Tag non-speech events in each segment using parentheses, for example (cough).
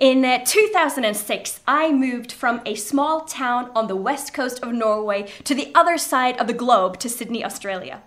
In uh, 2006, I moved from a small town on the west coast of Norway to the other side of the globe to Sydney, Australia.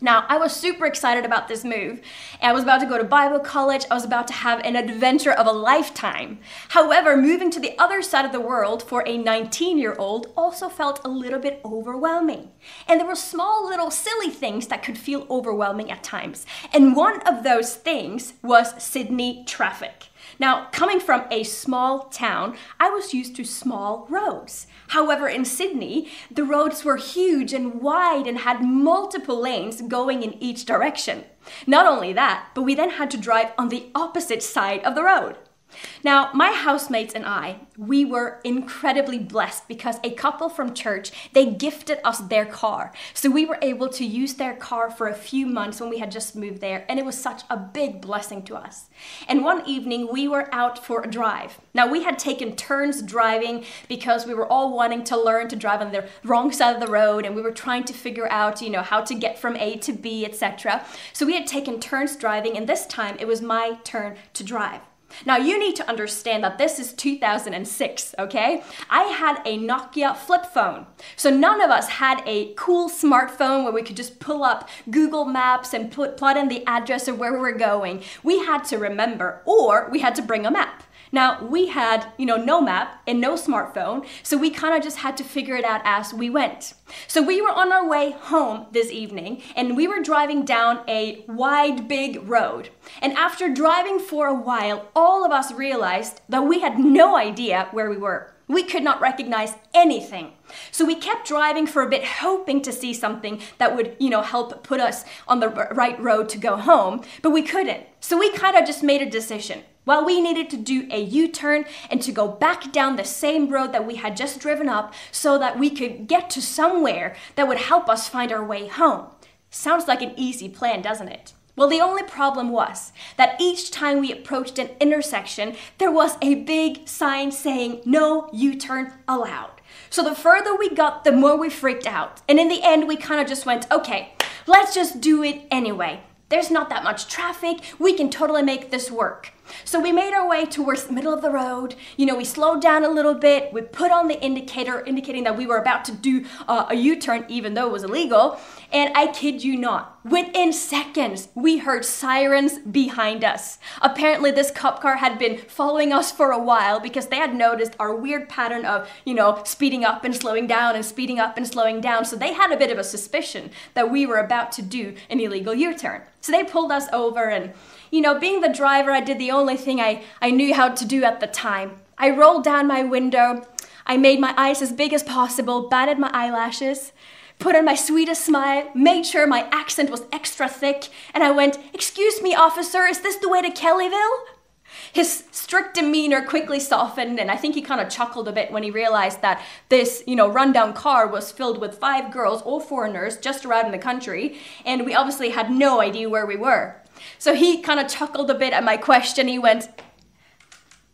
Now, I was super excited about this move. I was about to go to Bible college. I was about to have an adventure of a lifetime. However, moving to the other side of the world for a 19 year old also felt a little bit overwhelming. And there were small little silly things that could feel overwhelming at times. And one of those things was Sydney traffic. Now, coming from a small town, I was used to small roads. However, in Sydney, the roads were huge and wide and had multiple lanes going in each direction. Not only that, but we then had to drive on the opposite side of the road. Now, my housemates and I, we were incredibly blessed because a couple from church, they gifted us their car. So we were able to use their car for a few months when we had just moved there, and it was such a big blessing to us. And one evening, we were out for a drive. Now, we had taken turns driving because we were all wanting to learn to drive on the wrong side of the road, and we were trying to figure out, you know, how to get from A to B, etc. So we had taken turns driving, and this time it was my turn to drive. Now, you need to understand that this is 2006, okay? I had a Nokia flip phone. So, none of us had a cool smartphone where we could just pull up Google Maps and put, plug in the address of where we were going. We had to remember, or we had to bring a map. Now, we had, you know, no map and no smartphone, so we kind of just had to figure it out as we went. So we were on our way home this evening and we were driving down a wide, big road. And after driving for a while, all of us realized that we had no idea where we were. We could not recognize anything. So we kept driving for a bit, hoping to see something that would, you know, help put us on the right road to go home, but we couldn't. So we kind of just made a decision. Well, we needed to do a U turn and to go back down the same road that we had just driven up so that we could get to somewhere that would help us find our way home. Sounds like an easy plan, doesn't it? Well, the only problem was that each time we approached an intersection, there was a big sign saying no U turn allowed. So the further we got, the more we freaked out. And in the end, we kind of just went, okay, let's just do it anyway. There's not that much traffic. We can totally make this work. So we made our way towards the middle of the road. You know, we slowed down a little bit. We put on the indicator indicating that we were about to do uh, a U turn, even though it was illegal. And I kid you not, within seconds, we heard sirens behind us. Apparently, this cop car had been following us for a while because they had noticed our weird pattern of, you know, speeding up and slowing down and speeding up and slowing down. So they had a bit of a suspicion that we were about to do an illegal U turn. So they pulled us over and you know, being the driver, I did the only thing I, I knew how to do at the time. I rolled down my window, I made my eyes as big as possible, batted my eyelashes, put on my sweetest smile, made sure my accent was extra thick, and I went, Excuse me, officer, is this the way to Kellyville? His strict demeanor quickly softened, and I think he kind of chuckled a bit when he realized that this, you know, rundown car was filled with five girls, all foreigners, just around in the country, and we obviously had no idea where we were. So he kind of chuckled a bit at my question. He went,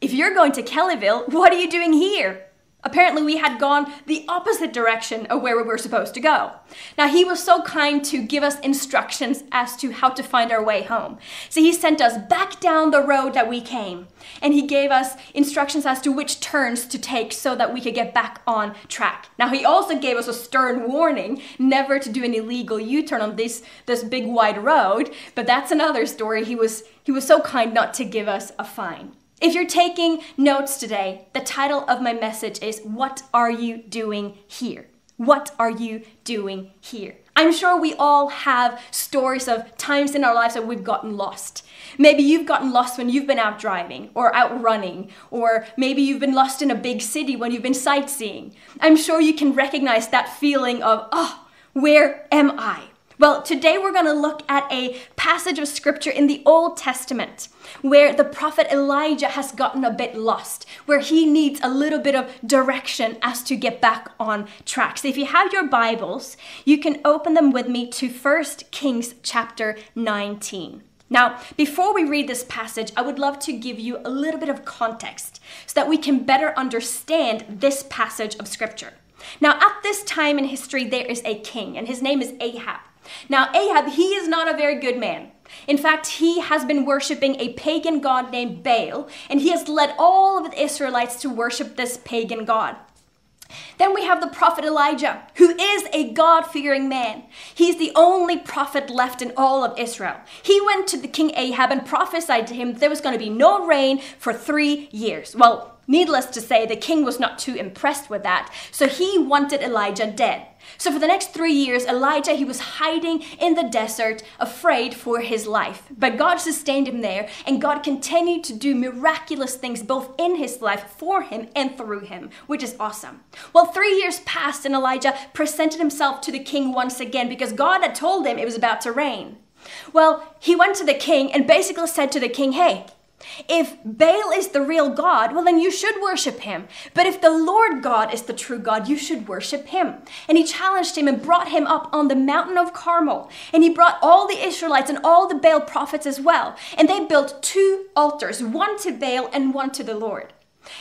If you're going to Kellyville, what are you doing here? Apparently, we had gone the opposite direction of where we were supposed to go. Now, he was so kind to give us instructions as to how to find our way home. So, he sent us back down the road that we came, and he gave us instructions as to which turns to take so that we could get back on track. Now, he also gave us a stern warning never to do an illegal U turn on this, this big wide road, but that's another story. He was, he was so kind not to give us a fine. If you're taking notes today, the title of my message is What Are You Doing Here? What are you doing here? I'm sure we all have stories of times in our lives that we've gotten lost. Maybe you've gotten lost when you've been out driving or out running, or maybe you've been lost in a big city when you've been sightseeing. I'm sure you can recognize that feeling of, oh, where am I? Well, today we're going to look at a passage of scripture in the Old Testament where the prophet Elijah has gotten a bit lost, where he needs a little bit of direction as to get back on track. So if you have your Bibles, you can open them with me to 1 Kings chapter 19. Now, before we read this passage, I would love to give you a little bit of context so that we can better understand this passage of scripture. Now, at this time in history, there is a king, and his name is Ahab. Now, Ahab, he is not a very good man. In fact, he has been worshiping a pagan god named Baal, and he has led all of the Israelites to worship this pagan god. Then we have the prophet Elijah, who is a God fearing man. He's the only prophet left in all of Israel. He went to the king Ahab and prophesied to him there was going to be no rain for three years. Well, Needless to say, the king was not too impressed with that, so he wanted Elijah dead. So for the next three years, Elijah, he was hiding in the desert, afraid for his life. But God sustained him there, and God continued to do miraculous things both in his life, for him, and through him, which is awesome. Well, three years passed, and Elijah presented himself to the king once again because God had told him it was about to rain. Well, he went to the king and basically said to the king, Hey, if Baal is the real God, well, then you should worship him. But if the Lord God is the true God, you should worship him. And he challenged him and brought him up on the mountain of Carmel. And he brought all the Israelites and all the Baal prophets as well. And they built two altars, one to Baal and one to the Lord.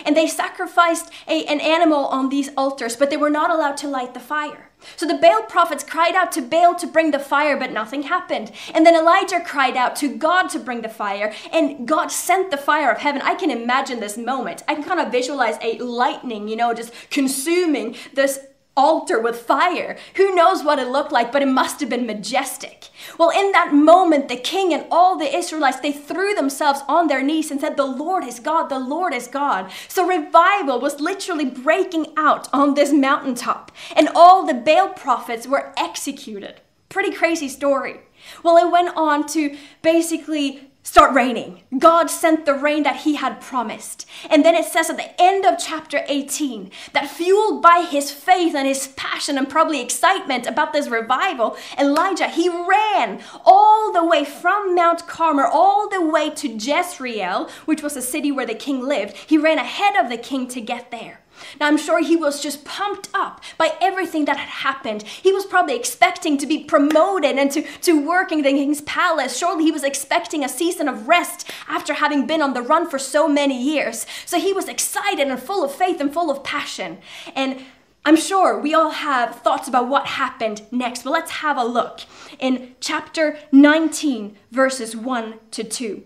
And they sacrificed a, an animal on these altars, but they were not allowed to light the fire. So the Baal prophets cried out to Baal to bring the fire, but nothing happened. And then Elijah cried out to God to bring the fire, and God sent the fire of heaven. I can imagine this moment. I can kind of visualize a lightning, you know, just consuming this altar with fire. Who knows what it looked like, but it must have been majestic. Well, in that moment, the king and all the Israelites, they threw themselves on their knees and said, The Lord is God, the Lord is God. So revival was literally breaking out on this mountaintop, and all the Baal prophets were executed. Pretty crazy story. Well, it went on to basically start raining. God sent the rain that he had promised. And then it says at the end of chapter 18 that fueled by his faith and his passion and probably excitement about this revival, Elijah, he ran all the way from Mount Carmel all the way to Jezreel, which was a city where the king lived. He ran ahead of the king to get there. Now, I'm sure he was just pumped up by everything that had happened. He was probably expecting to be promoted and to, to work in the king's palace. Surely he was expecting a season of rest after having been on the run for so many years. So he was excited and full of faith and full of passion. And I'm sure we all have thoughts about what happened next, but let's have a look in chapter 19, verses 1 to 2.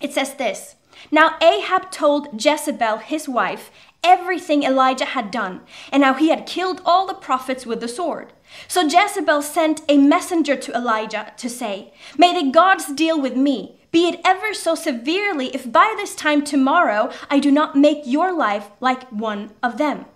It says this Now Ahab told Jezebel, his wife, everything Elijah had done, and how he had killed all the prophets with the sword. So Jezebel sent a messenger to Elijah to say, May the gods deal with me, be it ever so severely, if by this time tomorrow I do not make your life like one of them.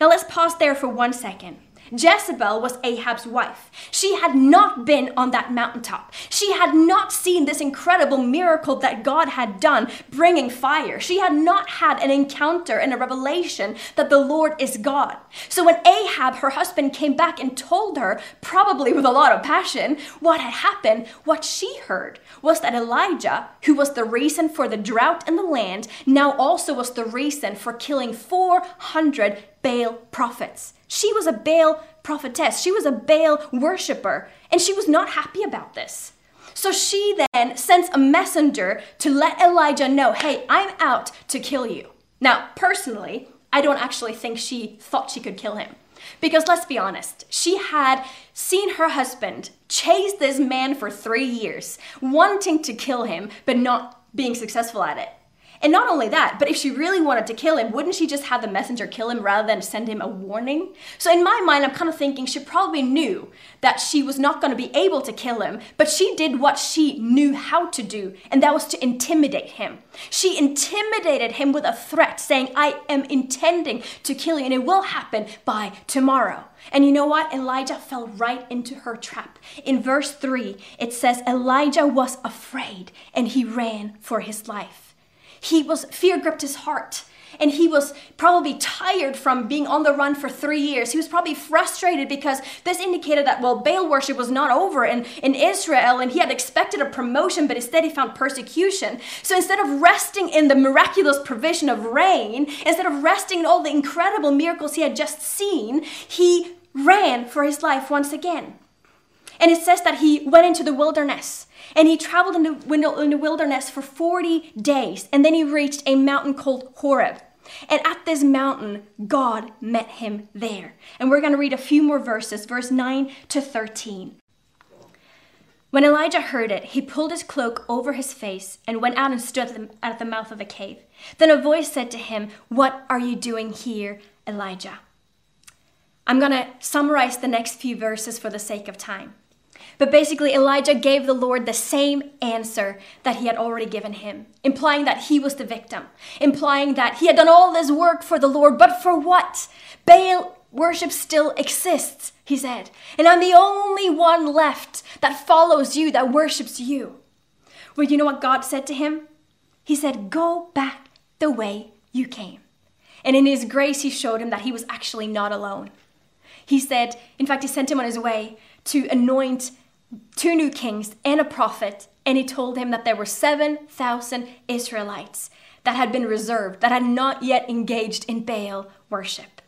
Now let's pause there for one second. Jezebel was Ahab's wife. She had not been on that mountaintop. She had not seen this incredible miracle that God had done, bringing fire. She had not had an encounter and a revelation that the Lord is God. So when Ahab, her husband, came back and told her, probably with a lot of passion, what had happened, what she heard was that Elijah, who was the reason for the drought in the land, now also was the reason for killing 400 Baal prophets. She was a Baal prophetess. She was a Baal worshiper, and she was not happy about this. So she then sends a messenger to let Elijah know, hey, I'm out to kill you. Now, personally, I don't actually think she thought she could kill him. Because let's be honest, she had seen her husband chase this man for three years, wanting to kill him, but not being successful at it. And not only that, but if she really wanted to kill him, wouldn't she just have the messenger kill him rather than send him a warning? So in my mind, I'm kind of thinking she probably knew that she was not going to be able to kill him, but she did what she knew how to do, and that was to intimidate him. She intimidated him with a threat, saying, I am intending to kill you, and it will happen by tomorrow. And you know what? Elijah fell right into her trap. In verse 3, it says, Elijah was afraid and he ran for his life. He was, fear gripped his heart. And he was probably tired from being on the run for three years. He was probably frustrated because this indicated that, well, Baal worship was not over in, in Israel and he had expected a promotion, but instead he found persecution. So instead of resting in the miraculous provision of rain, instead of resting in all the incredible miracles he had just seen, he ran for his life once again. And it says that he went into the wilderness and he traveled in the, in the wilderness for 40 days. And then he reached a mountain called Horeb. And at this mountain, God met him there. And we're going to read a few more verses, verse 9 to 13. When Elijah heard it, he pulled his cloak over his face and went out and stood at the mouth of a cave. Then a voice said to him, What are you doing here, Elijah? I'm going to summarize the next few verses for the sake of time. But basically, Elijah gave the Lord the same answer that he had already given him, implying that he was the victim, implying that he had done all this work for the Lord, but for what? Baal worship still exists, he said, and I'm the only one left that follows you, that worships you. Well, you know what God said to him? He said, Go back the way you came. And in his grace, he showed him that he was actually not alone. He said, in fact, he sent him on his way to anoint two new kings and a prophet, and he told him that there were 7,000 Israelites that had been reserved, that had not yet engaged in Baal worship.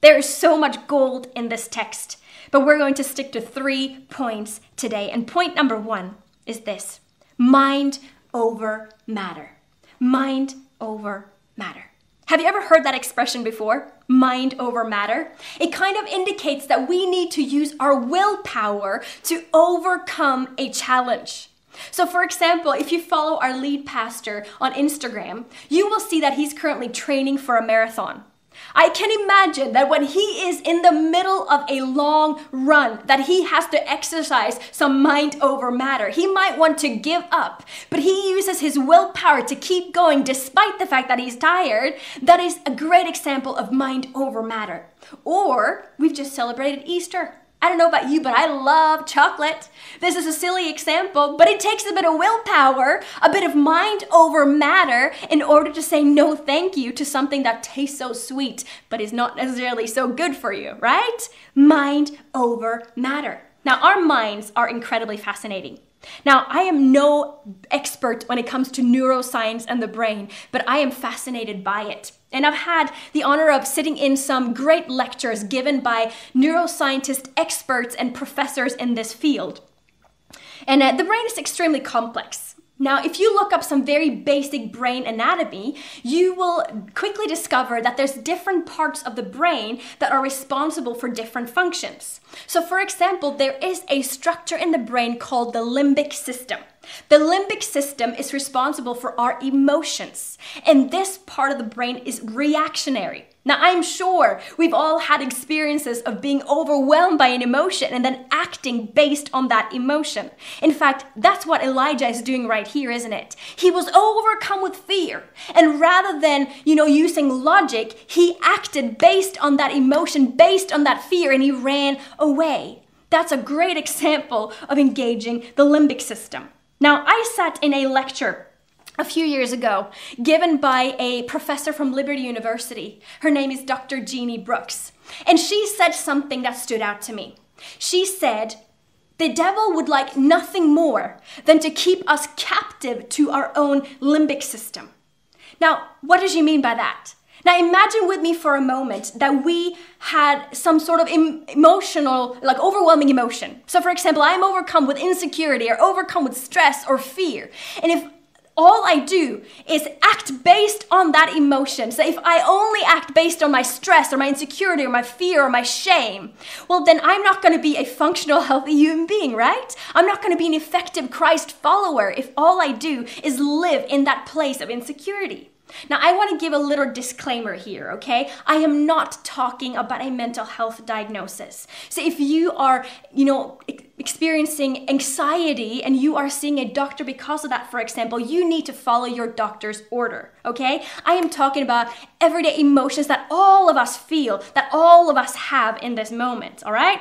There is so much gold in this text, but we're going to stick to three points today. And point number one is this mind over matter. Mind over matter. Have you ever heard that expression before? Mind over matter? It kind of indicates that we need to use our willpower to overcome a challenge. So, for example, if you follow our lead pastor on Instagram, you will see that he's currently training for a marathon. I can imagine that when he is in the middle of a long run, that he has to exercise some mind over matter. He might want to give up, but he uses his willpower to keep going despite the fact that he's tired. That is a great example of mind over matter. Or we've just celebrated Easter. I don't know about you, but I love chocolate. This is a silly example, but it takes a bit of willpower, a bit of mind over matter in order to say no thank you to something that tastes so sweet, but is not necessarily so good for you, right? Mind over matter. Now, our minds are incredibly fascinating. Now, I am no expert when it comes to neuroscience and the brain, but I am fascinated by it. And I've had the honor of sitting in some great lectures given by neuroscientist experts and professors in this field. And uh, the brain is extremely complex. Now, if you look up some very basic brain anatomy, you will quickly discover that there's different parts of the brain that are responsible for different functions. So, for example, there is a structure in the brain called the limbic system. The limbic system is responsible for our emotions, and this part of the brain is reactionary. Now, I'm sure we've all had experiences of being overwhelmed by an emotion and then acting based on that emotion. In fact, that's what Elijah is doing right here, isn't it? He was overcome with fear, and rather than, you know, using logic, he acted based on that emotion, based on that fear, and he ran away. That's a great (laughs) example of engaging the limbic system. Now, I sat in a lecture a few years ago given by a professor from Liberty University. Her name is Dr. Jeannie Brooks. And she said something that stood out to me. She said, the devil would like nothing more than to keep us captive to our own limbic system. Now, what does she mean by that? Now imagine with me for a moment that we had some sort of em- emotional, like overwhelming emotion. So for example, I'm overcome with insecurity or overcome with stress or fear. And if all I do is act based on that emotion. So if I only act based on my stress or my insecurity or my fear or my shame, well, then I'm not going to be a functional, healthy human being, right? I'm not going to be an effective Christ follower if all I do is live in that place of insecurity. Now, I want to give a little disclaimer here, okay? I am not talking about a mental health diagnosis. So if you are, you know, experiencing anxiety and you are seeing a doctor because of that, for example, you need to follow your doctor's order, okay? I am talking about everyday emotions that all of us feel, that all of us have in this moment, all right?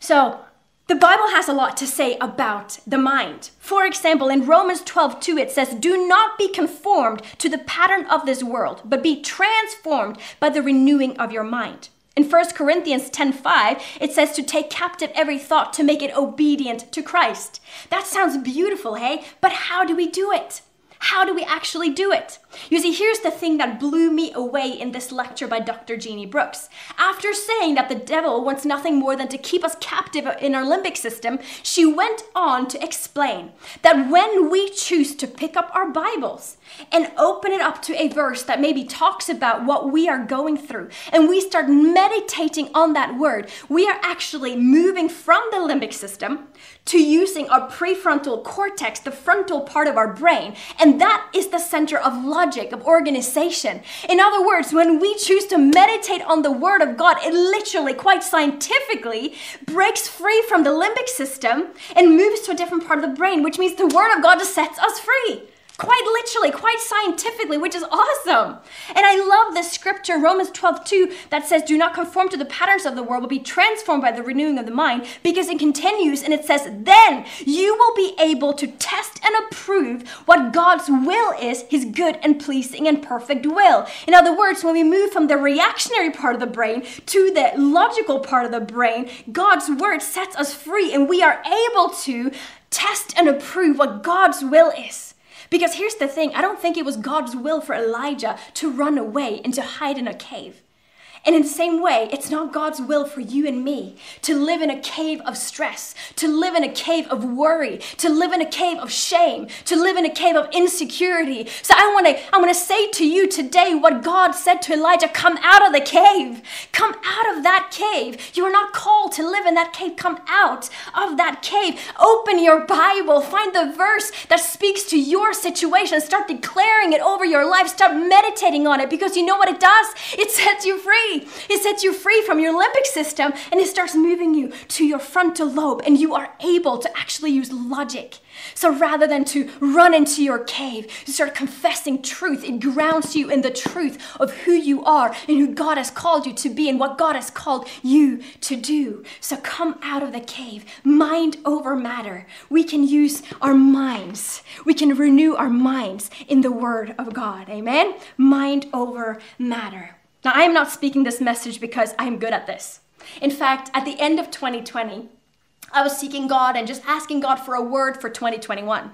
So, the Bible has a lot to say about the mind. For example, in Romans 12 2, it says, Do not be conformed to the pattern of this world, but be transformed by the renewing of your mind. In 1 Corinthians 10 5, it says to take captive every thought to make it obedient to Christ. That sounds beautiful, hey? But how do we do it? How do we actually do it? You see, here's the thing that blew me away in this lecture by Dr. Jeannie Brooks. After saying that the devil wants nothing more than to keep us captive in our limbic system, she went on to explain that when we choose to pick up our Bibles and open it up to a verse that maybe talks about what we are going through, and we start meditating on that word, we are actually moving from the limbic system to using our prefrontal cortex, the frontal part of our brain. And that is the center of logic, of organization. In other words, when we choose to meditate on the Word of God, it literally, quite scientifically, breaks free from the limbic system and moves to a different part of the brain, which means the Word of God just sets us free quite quite scientifically, which is awesome. And I love this scripture, Romans 12, 2, that says, Do not conform to the patterns of the world, but be transformed by the renewing of the mind, because it continues and it says, Then you will be able to test and approve what God's will is, his good and pleasing and perfect will. In other words, when we move from the reactionary part of the brain to the logical part of the brain, God's word sets us free and we are able to test and approve what God's will is. Because here's the thing I don't think it was God's will for Elijah to run away and to hide in a cave. And in the same way, it's not God's will for you and me to live in a cave of stress, to live in a cave of worry, to live in a cave of shame, to live in a cave of insecurity. So I want to I want to say to you today what God said to Elijah, come out of the cave. Come out of that cave. You are not called to live in that cave. Come out of that cave. Open your Bible, find the verse that speaks to your situation, start declaring it over your life, start meditating on it because you know what it does? It sets you free. It sets you free from your limbic system and it starts moving you to your frontal lobe, and you are able to actually use logic. So rather than to run into your cave, you start confessing truth. It grounds you in the truth of who you are and who God has called you to be and what God has called you to do. So come out of the cave, mind over matter. We can use our minds, we can renew our minds in the Word of God. Amen? Mind over matter. Now, I am not speaking this message because I'm good at this. In fact, at the end of 2020, I was seeking God and just asking God for a word for 2021.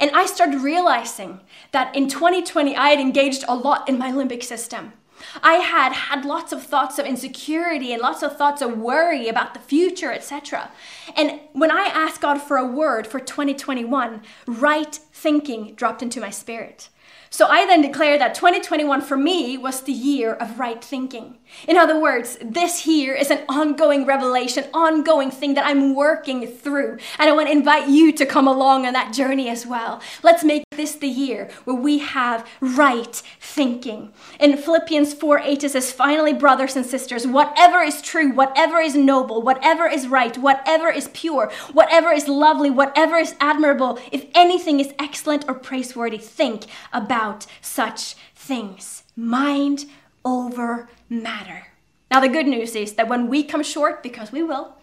And I started realizing that in 2020, I had engaged a lot in my limbic system. I had had lots of thoughts of insecurity and lots of thoughts of worry about the future, etc. And when I asked God for a word for 2021, right thinking dropped into my spirit. So I then declared that 2021 for me was the year of right thinking. In other words, this here is an ongoing revelation, ongoing thing that I'm working through. And I want to invite you to come along on that journey as well. Let's make this the year where we have right thinking. In Philippians 4 8, it says, Finally, brothers and sisters, whatever is true, whatever is noble, whatever is right, whatever is pure, whatever is lovely, whatever is admirable, if anything is excellent or praiseworthy, think about such things. Mind over matter. Now, the good news is that when we come short, because we will,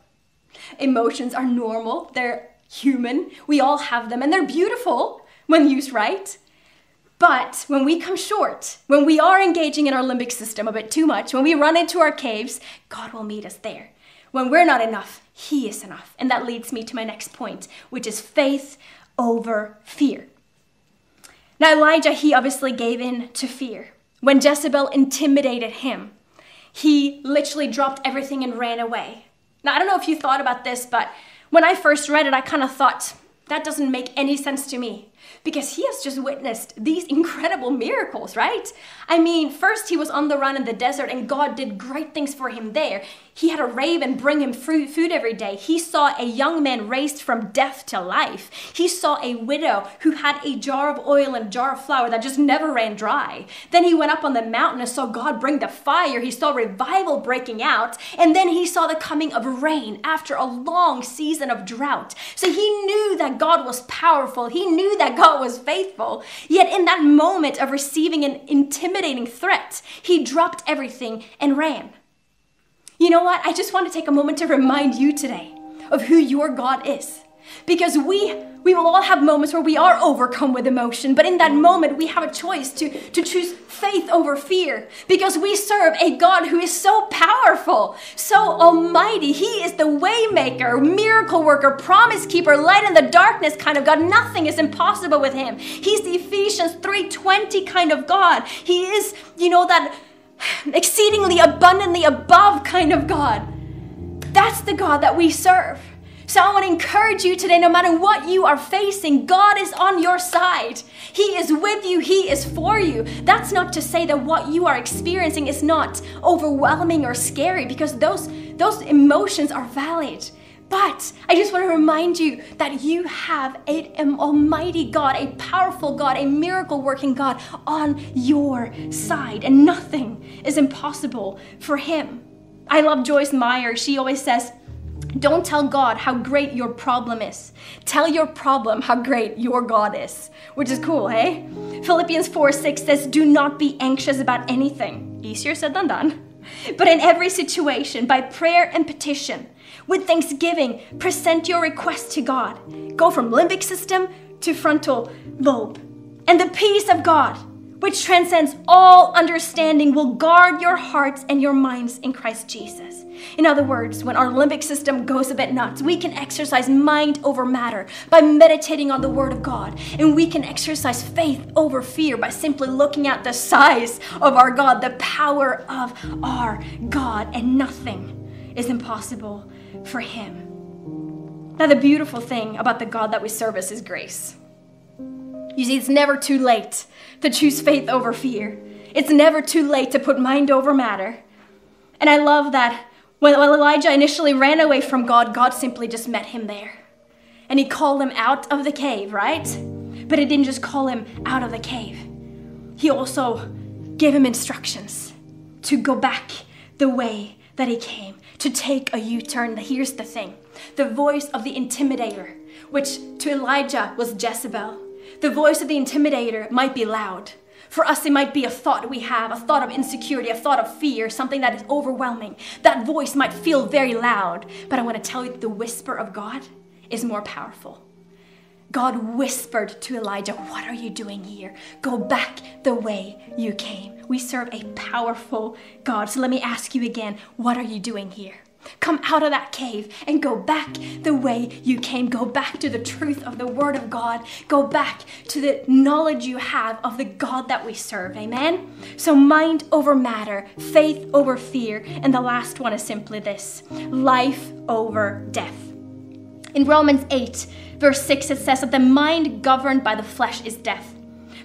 emotions are normal, they're human, we all have them, and they're beautiful when used right. But when we come short, when we are engaging in our limbic system a bit too much, when we run into our caves, God will meet us there. When we're not enough, He is enough. And that leads me to my next point, which is faith over fear. Now, Elijah, he obviously gave in to fear. When Jezebel intimidated him, he literally dropped everything and ran away. Now, I don't know if you thought about this, but when I first read it, I kind of thought, that doesn't make any sense to me because he has just witnessed these (laughs) incredible miracles, right? I mean, first he was on the run in the desert and God did great things for him there. He had a raven bring him food every day. He saw a young man raised from death to life. He saw a widow who had a jar of oil and a jar of flour that just never ran dry. Then he went up on the mountain and saw God bring the fire. He saw revival breaking out. And then he saw the coming of rain after a long season of drought. So he knew that God was powerful. He knew that God was faithful. Yet in that moment of receiving an intimidating threat, he dropped everything and ran. You know what? I just want to take a moment to remind you today of who your God is. Because we we will all have moments where we are overcome with emotion, but in that moment we have a choice to, to choose faith over fear because we serve a God who is so powerful, so almighty. He is the waymaker, miracle worker, promise keeper, light in the darkness kind of God. Nothing is impossible with him. He's the Ephesians 3:20 kind of God. He is, you know, that exceedingly abundantly above kind of God. That's the God that we serve. So I want to encourage you today, no matter what you are facing, God is on your side. He is with you, He is for you. That's not to say that what you are experiencing is not overwhelming or scary, because those, those emotions are valid. But I just want to remind you that you have an almighty God, a powerful God, a miracle working God on your side, and nothing is impossible for Him. I love Joyce Meyer. She always says, don't tell God how great your problem is. Tell your problem how great your God is, which is cool, hey? Philippians 4 6 says, Do not be anxious about anything. Easier said than done. But in every situation, by prayer and petition, with thanksgiving, present your request to God. Go from limbic system to frontal lobe. And the peace of God, which transcends all understanding, will guard your hearts and your minds in Christ Jesus. In other words, when our limbic system goes a bit nuts, we can exercise mind over matter by meditating on the Word of God. And we can exercise faith over fear by simply looking at the size of our God, the power of our God, and nothing is impossible for Him. Now, the beautiful thing about the God that we serve is grace. You see, it's never too late to choose faith over fear. It's never too late to put mind over matter. And I love that when Elijah initially ran away from God, God simply just met him there. And he called him out of the cave, right? But he didn't just call him out of the cave, he also gave him instructions to go back the way that he came, to take a U turn. Here's the thing the voice of the intimidator, which to Elijah was Jezebel, the voice of the intimidator might be loud. For us, it might be a thought we have, a thought of insecurity, a thought of fear, something that is overwhelming. That voice might feel very loud, but I want to tell you the whisper of God is more powerful. God whispered to Elijah, What are you doing here? Go back the way you came. We serve a powerful God. So let me ask you again, What are you doing here? Come out of that cave and go back the way you came. Go back to the truth of the Word of God. Go back to the knowledge you have of the God that we serve. Amen? So, mind over matter, faith over fear. And the last one is simply this life over death. In Romans 8, verse 6, it says that the mind governed by the flesh is death,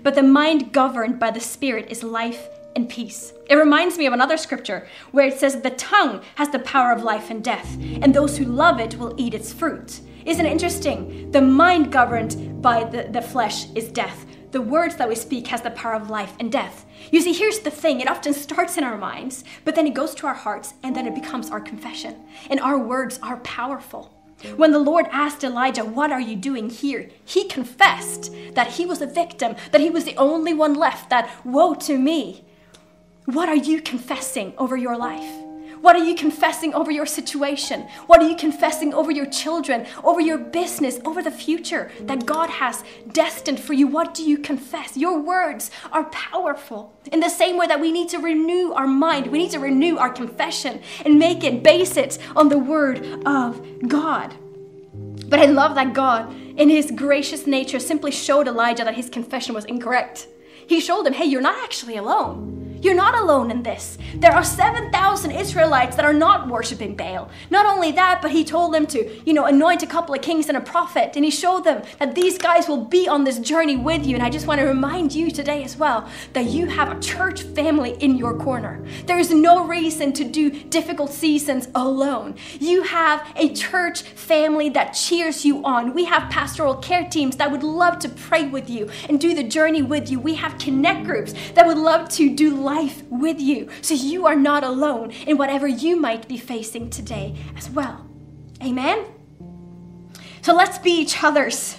but the mind governed by the Spirit is life and peace. It reminds me of another scripture where it says, The tongue has the power of life and death, and those who love it will eat its fruit. Isn't it interesting? The mind governed by the, the flesh is death. The words that we speak has the power of life and death. You see, here's the thing it often (laughs) starts in our minds, but then it goes to our hearts, and then it becomes our confession. And our words are powerful. When the Lord asked Elijah, What are you doing here? he confessed that he was a victim, that he was the only one left, that woe to me. What are you confessing over your life? What are you confessing over your situation? What are you confessing over your children, over your business, over the future that God has destined for you? What do you confess? Your words are powerful. In the same way that we need to renew our mind, we need to renew our confession and make it, base it on the word of God. But I love that God, in his gracious nature, simply showed Elijah that his confession was incorrect. He showed him, hey, you're not actually alone. You're not alone in this. There are 7,000 Israelites that are not worshiping Baal. Not only that, but he told them to, you know, anoint a couple of kings and a prophet. And he showed them that these guys will be on this journey with you. And I just want to remind you today as well that you have a church family in your corner. There is no reason to do difficult seasons alone. You have a church family that cheers you on. We have pastoral care teams that would love to pray with you and do the journey with you. We have connect groups that would love to do life life with you. So you are not alone in whatever you might be facing today as well. Amen? So let's be each other's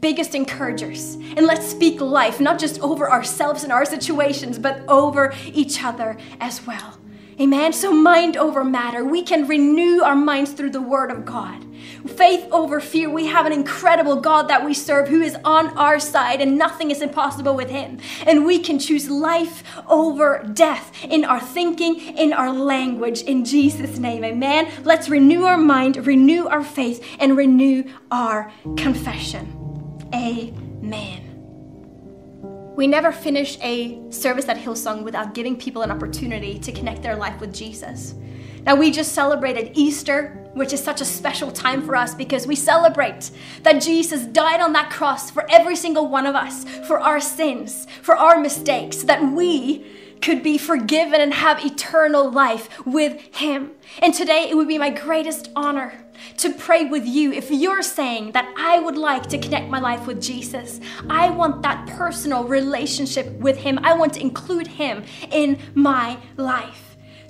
biggest encouragers. And let's speak life, not just over ourselves and our situations, but over each other as well. Amen. So, mind over matter. We can renew our minds through the Word of God. Faith over fear. We have an incredible God that we serve who is on our side and nothing is impossible with him. And we can choose life over death in our thinking, in our language. In Jesus' name, amen. Let's renew our mind, renew our faith, and renew our confession. Amen. We never finish a service at Hillsong without giving people an opportunity to connect their life with Jesus. Now, we just celebrated Easter, which is such a special time for us because we celebrate that Jesus died on that cross for every single one of us, for our sins, for our mistakes, that we could be forgiven and have eternal life with Him. And today it would be my greatest honor to pray with you if you're saying that I would like to connect my life with Jesus. I want that personal relationship with Him. I want to include Him in my life.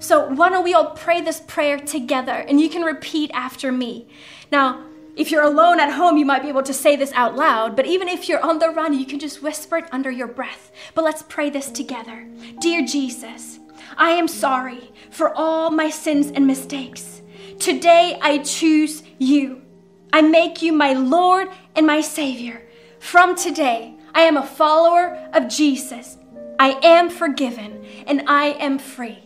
So, why don't we all pray this prayer together and you can repeat after me. Now, if you're alone at home, you might be able to say this out loud, but even if you're on the run, you can just whisper it under your breath. But let's pray this together. Dear Jesus, I am sorry for all my sins and mistakes. Today I choose you. I make you my Lord and my Savior. From today, I am a follower of Jesus. I am forgiven and I am free.